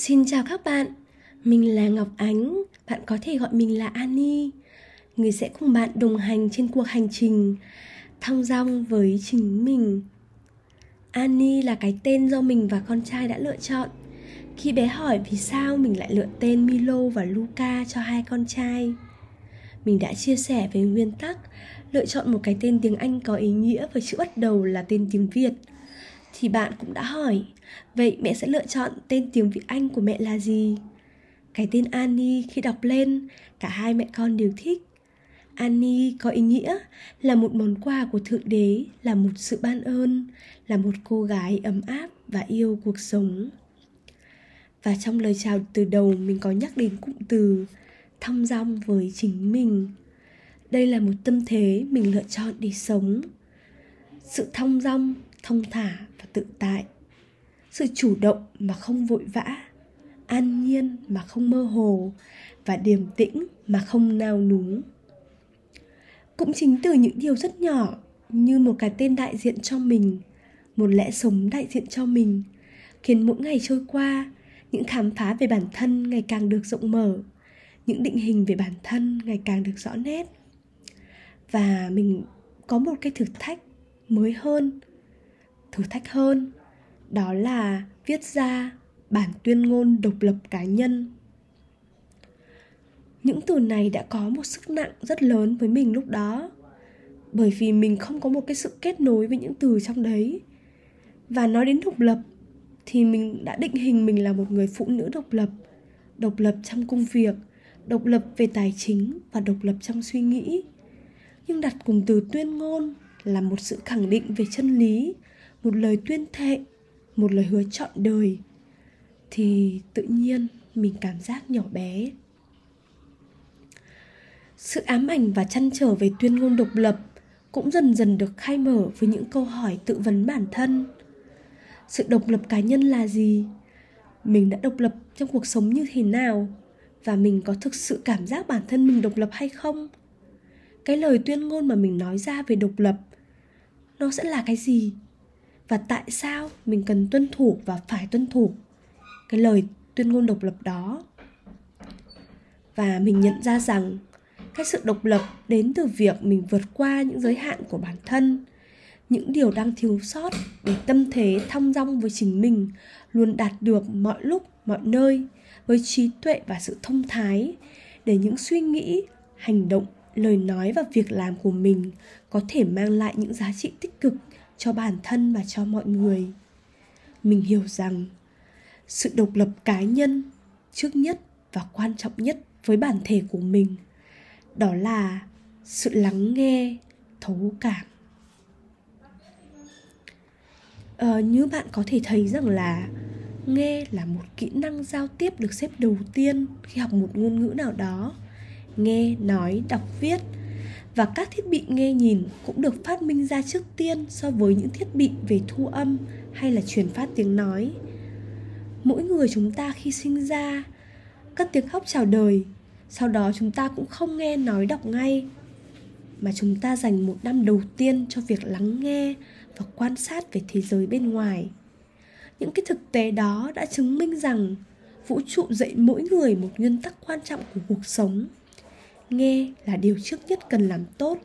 Xin chào các bạn, mình là Ngọc Ánh, bạn có thể gọi mình là Annie. Người sẽ cùng bạn đồng hành trên cuộc hành trình thong dong với chính mình. Annie là cái tên do mình và con trai đã lựa chọn. Khi bé hỏi vì sao mình lại lựa tên Milo và Luca cho hai con trai. Mình đã chia sẻ về nguyên tắc lựa chọn một cái tên tiếng Anh có ý nghĩa với chữ bắt đầu là tên tiếng Việt – thì bạn cũng đã hỏi, vậy mẹ sẽ lựa chọn tên tiếng việt anh của mẹ là gì? Cái tên annie khi đọc lên, cả hai mẹ con đều thích. Annie có ý nghĩa là một món quà của thượng đế, là một sự ban ơn, là một cô gái ấm áp và yêu cuộc sống. Và trong lời chào từ đầu, mình có nhắc đến cụm từ thong dong với chính mình. Đây là một tâm thế mình lựa chọn để sống. Sự thong dong thông thả và tự tại. Sự chủ động mà không vội vã, an nhiên mà không mơ hồ, và điềm tĩnh mà không nao núng. Cũng chính từ những điều rất nhỏ, như một cái tên đại diện cho mình, một lẽ sống đại diện cho mình, khiến mỗi ngày trôi qua, những khám phá về bản thân ngày càng được rộng mở, những định hình về bản thân ngày càng được rõ nét. Và mình có một cái thử thách mới hơn thử thách hơn, đó là viết ra bản tuyên ngôn độc lập cá nhân. Những từ này đã có một sức nặng rất lớn với mình lúc đó, bởi vì mình không có một cái sự kết nối với những từ trong đấy. Và nói đến độc lập, thì mình đã định hình mình là một người phụ nữ độc lập độc lập trong công việc, độc lập về tài chính và độc lập trong suy nghĩ. Nhưng đặt cùng từ tuyên ngôn là một sự khẳng định về chân lý một lời tuyên thệ, một lời hứa trọn đời, thì tự nhiên mình cảm giác nhỏ bé. Sự ám ảnh và chăn trở về tuyên ngôn độc lập cũng dần dần được khai mở với những câu hỏi tự vấn bản thân. Sự độc lập cá nhân là gì? Mình đã độc lập trong cuộc sống như thế nào? Và mình có thực sự cảm giác bản thân mình độc lập hay không? Cái lời tuyên ngôn mà mình nói ra về độc lập, nó sẽ là cái gì? Và tại sao mình cần tuân thủ và phải tuân thủ? Cái lời tuyên ngôn độc lập đó. Và mình nhận ra rằng cái sự độc lập đến từ việc mình vượt qua những giới hạn của bản thân, những điều đang thiếu sót để tâm thế thong dong với chính mình luôn đạt được mọi lúc, mọi nơi với trí tuệ và sự thông thái để những suy nghĩ, hành động, lời nói và việc làm của mình có thể mang lại những giá trị tích cực cho bản thân và cho mọi người. Mình hiểu rằng sự độc lập cá nhân trước nhất và quan trọng nhất với bản thể của mình đó là sự lắng nghe thấu cảm. Ờ, như bạn có thể thấy rằng là nghe là một kỹ năng giao tiếp được xếp đầu tiên khi học một ngôn ngữ nào đó. Nghe nói đọc viết và các thiết bị nghe nhìn cũng được phát minh ra trước tiên so với những thiết bị về thu âm hay là truyền phát tiếng nói. Mỗi người chúng ta khi sinh ra cất tiếng khóc chào đời, sau đó chúng ta cũng không nghe nói đọc ngay, mà chúng ta dành một năm đầu tiên cho việc lắng nghe và quan sát về thế giới bên ngoài. Những cái thực tế đó đã chứng minh rằng vũ trụ dạy mỗi người một nguyên tắc quan trọng của cuộc sống nghe là điều trước nhất cần làm tốt.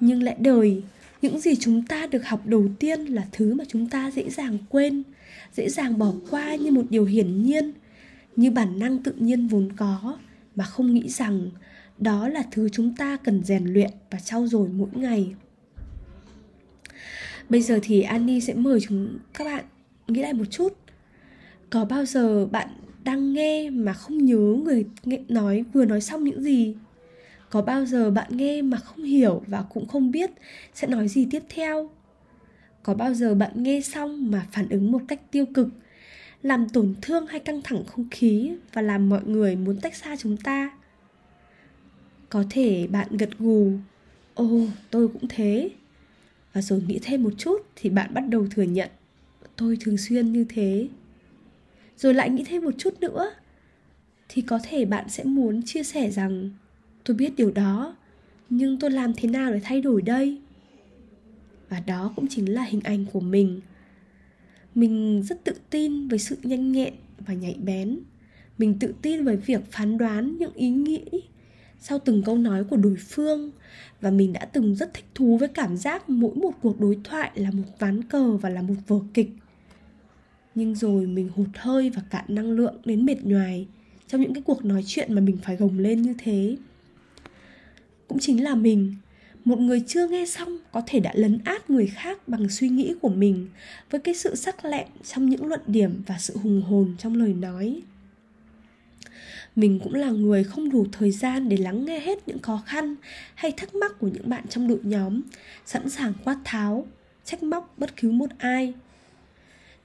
Nhưng lẽ đời, những gì chúng ta được học đầu tiên là thứ mà chúng ta dễ dàng quên, dễ dàng bỏ qua như một điều hiển nhiên, như bản năng tự nhiên vốn có mà không nghĩ rằng đó là thứ chúng ta cần rèn luyện và trau dồi mỗi ngày. Bây giờ thì Annie sẽ mời chúng các bạn nghĩ lại một chút. Có bao giờ bạn đang nghe mà không nhớ người nghe, nói, vừa nói xong những gì. Có bao giờ bạn nghe mà không hiểu và cũng không biết sẽ nói gì tiếp theo? Có bao giờ bạn nghe xong mà phản ứng một cách tiêu cực, làm tổn thương hay căng thẳng không khí và làm mọi người muốn tách xa chúng ta? Có thể bạn gật gù, ồ, tôi cũng thế. Và rồi nghĩ thêm một chút thì bạn bắt đầu thừa nhận, tôi thường xuyên như thế rồi lại nghĩ thêm một chút nữa. Thì có thể bạn sẽ muốn chia sẻ rằng, tôi biết điều đó, nhưng tôi làm thế nào để thay đổi đây? Và đó cũng chính là hình ảnh của mình. Mình rất tự tin với sự nhanh nhẹn và nhạy bén. Mình tự tin với việc phán đoán những ý nghĩ sau từng câu nói của đối phương. Và mình đã từng rất thích thú với cảm giác mỗi một cuộc đối thoại là một ván cờ và là một vở kịch nhưng rồi mình hụt hơi và cạn năng lượng đến mệt nhoài trong những cái cuộc nói chuyện mà mình phải gồng lên như thế. Cũng chính là mình, một người chưa nghe xong có thể đã lấn át người khác bằng suy nghĩ của mình với cái sự sắc lẹm trong những luận điểm và sự hùng hồn trong lời nói. Mình cũng là người không đủ thời gian để lắng nghe hết những khó khăn hay thắc mắc của những bạn trong đội nhóm, sẵn sàng quát tháo, trách móc bất cứ một ai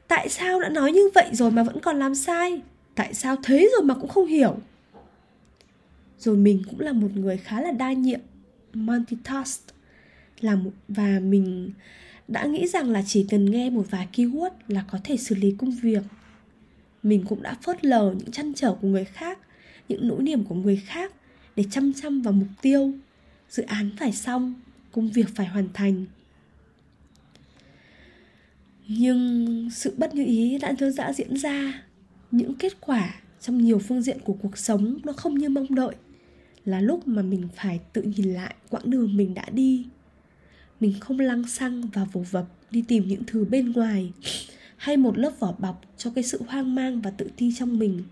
tại sao đã nói như vậy rồi mà vẫn còn làm sai? Tại sao thế rồi mà cũng không hiểu? Rồi mình cũng là một người khá là đa nhiệm, multitask. Là một, và mình đã nghĩ rằng là chỉ cần nghe một vài keyword là có thể xử lý công việc. Mình cũng đã phớt lờ những chăn trở của người khác, những nỗi niềm của người khác để chăm chăm vào mục tiêu. Dự án phải xong, công việc phải hoàn thành nhưng sự bất như ý đã thưa dã diễn ra. Những kết quả trong nhiều phương diện của cuộc sống nó không như mong đợi. Là lúc mà mình phải tự nhìn lại quãng đường mình đã đi. Mình không lăng xăng và vồ vập đi tìm những thứ bên ngoài, hay một lớp vỏ bọc cho cái sự hoang mang và tự ti trong mình.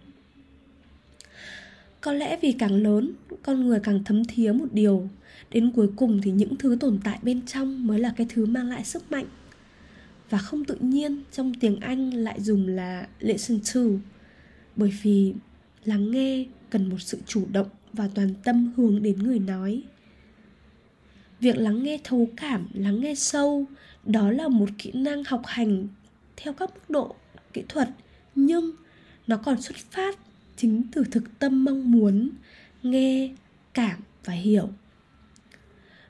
Có lẽ vì càng lớn, con người càng thấm thía một điều. Đến cuối cùng thì những thứ tồn tại bên trong mới là cái thứ mang lại sức mạnh và không tự nhiên trong tiếng anh lại dùng là listen to. Bởi vì lắng nghe cần một sự chủ động và toàn tâm hướng đến người nói. Việc lắng nghe thấu cảm, lắng nghe sâu, đó là một kỹ năng học hành theo các mức độ kỹ thuật. Nhưng nó còn xuất phát chính từ thực tâm mong muốn, nghe, cảm và hiểu.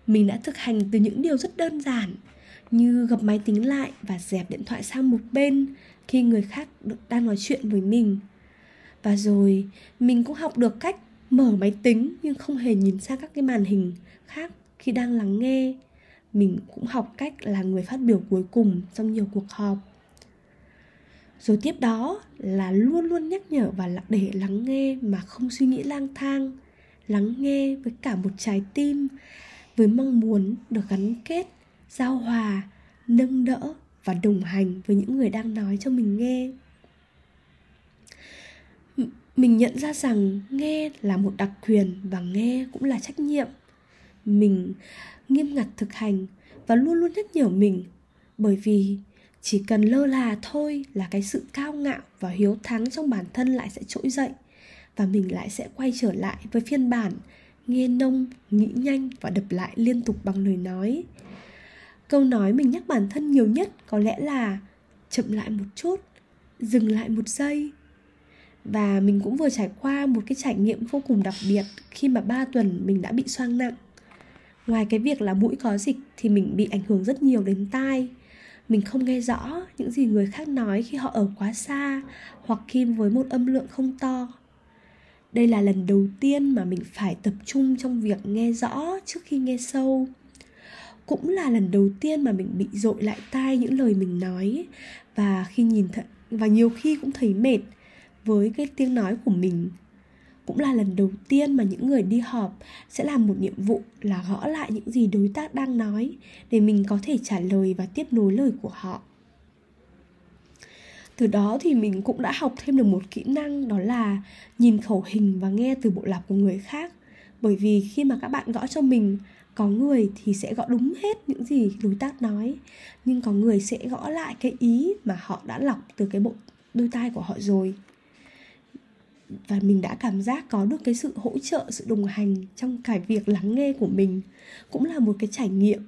Mình đã thực hành từ những điều rất đơn giản như gập máy tính lại và dẹp điện thoại sang một bên khi người khác đang nói chuyện với mình. Và rồi, mình cũng học được cách mở máy tính nhưng không hề nhìn sang các cái màn hình khác khi đang lắng nghe. Mình cũng học cách là người phát biểu cuối cùng trong nhiều cuộc họp. Rồi tiếp đó là luôn luôn nhắc nhở và để lắng nghe mà không suy nghĩ lang thang, lắng nghe với cả một trái tim, với mong muốn được gắn kết giao hòa, nâng đỡ và đồng hành với những người đang nói cho mình nghe. Mình nhận ra rằng nghe là một đặc quyền và nghe cũng là trách nhiệm. Mình nghiêm ngặt thực hành và luôn luôn nhắc nhở mình, bởi vì chỉ cần lơ là thôi là cái sự cao ngạo và hiếu thắng trong bản thân lại sẽ trỗi dậy và mình lại sẽ quay trở lại với phiên bản, nghe nông, nghĩ nhanh và đập lại liên tục bằng lời nói câu nói mình nhắc bản thân nhiều nhất có lẽ là chậm lại một chút, dừng lại một giây. Và mình cũng vừa trải qua một cái trải nghiệm vô cùng đặc biệt khi mà 3 tuần mình đã bị xoang nặng. Ngoài cái việc là mũi có dịch thì mình bị ảnh hưởng rất nhiều đến tai. Mình không nghe rõ những gì người khác nói khi họ ở quá xa hoặc khi với một âm lượng không to. Đây là lần đầu tiên mà mình phải tập trung trong việc nghe rõ trước khi nghe sâu cũng là lần đầu tiên mà mình bị dội lại tai những lời mình nói và khi nhìn th- và nhiều khi cũng thấy mệt với cái tiếng nói của mình. Cũng là lần đầu tiên mà những người đi họp sẽ làm một nhiệm vụ là gõ lại những gì đối tác đang nói để mình có thể trả lời và tiếp nối lời của họ. Từ đó thì mình cũng đã học thêm được một kỹ năng, đó là nhìn khẩu hình và nghe từ bộ lọc của người khác. Bởi vì khi mà các bạn gõ cho mình có người thì sẽ gõ đúng hết những gì đối tác nói nhưng có người sẽ gõ lại cái ý mà họ đã lọc từ cái bộ đôi tai của họ rồi. Và mình đã cảm giác có được cái sự hỗ trợ sự đồng hành trong cái việc lắng nghe của mình cũng là một cái trải nghiệm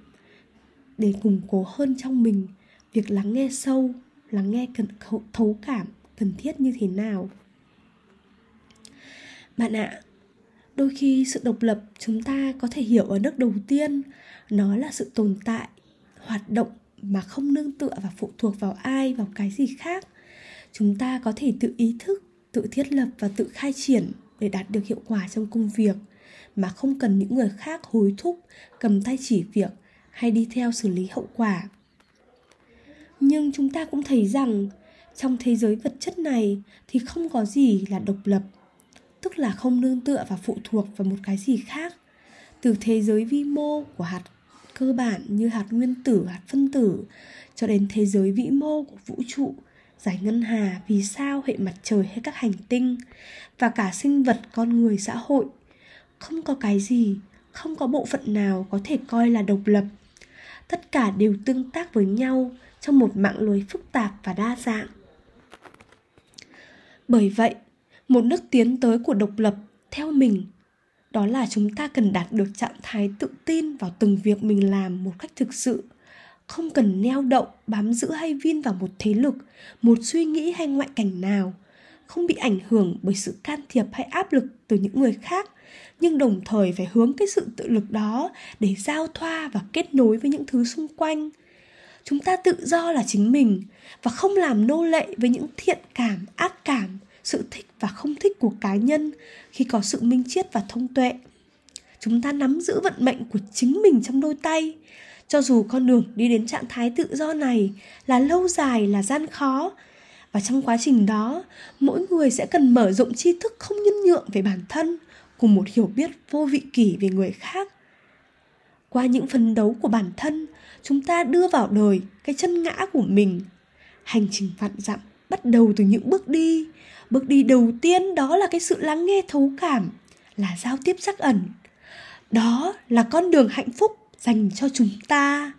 để củng cố hơn trong mình việc lắng nghe sâu lắng nghe cần thấu cảm cần thiết như thế nào. Bạn ạ à, đôi khi sự độc lập chúng ta có thể hiểu ở nước đầu tiên. Nó là sự tồn tại, hoạt động mà không nương tựa và phụ thuộc vào ai, vào cái gì khác. Chúng ta có thể tự ý thức, tự thiết lập và tự khai triển để đạt được hiệu quả trong công việc, mà không cần những người khác hối thúc, cầm tay chỉ việc hay đi theo xử lý hậu quả. Nhưng chúng ta cũng thấy rằng, trong thế giới vật chất này thì không có gì là độc lập tức là không nương tựa và phụ thuộc vào một cái gì khác. Từ thế giới vi mô của hạt cơ bản như hạt nguyên tử, hạt phân tử, cho đến thế giới vĩ mô của vũ trụ, giải ngân hà, vì sao hệ mặt trời hay các hành tinh và cả sinh vật, con người, xã hội. Không có cái gì, không có bộ phận nào có thể coi là độc lập. Tất cả đều tương tác với nhau trong một mạng lưới phức tạp và đa dạng. Bởi vậy một nước tiến tới của độc lập theo mình. Đó là chúng ta cần đạt được trạng thái tự tin vào từng việc mình làm một cách thực sự. Không cần neo đậu, bám giữ hay vin vào một thế lực, một suy nghĩ hay ngoại cảnh nào. Không bị ảnh hưởng bởi sự can thiệp hay áp lực từ những người khác, nhưng đồng thời phải hướng cái sự tự lực đó để giao thoa và kết nối với những thứ xung quanh. Chúng ta tự do là chính mình và không làm nô lệ với những thiện cảm, ác cảm, sự thích và không thích của cá nhân khi có sự minh triết và thông tuệ. Chúng ta nắm giữ vận mệnh của chính mình trong đôi tay. Cho dù con đường đi đến trạng thái tự do này là lâu dài, là gian khó, và trong quá trình đó, mỗi người sẽ cần mở rộng tri thức không nhân nhượng về bản thân cùng một hiểu biết vô vị kỷ về người khác. Qua những phấn đấu của bản thân, chúng ta đưa vào đời cái chân ngã của mình. Hành trình vạn dặm bắt đầu từ những bước đi. Bước đi đầu tiên đó là cái sự lắng nghe thấu cảm, là giao tiếp sắc ẩn. Đó là con đường hạnh phúc dành cho chúng ta.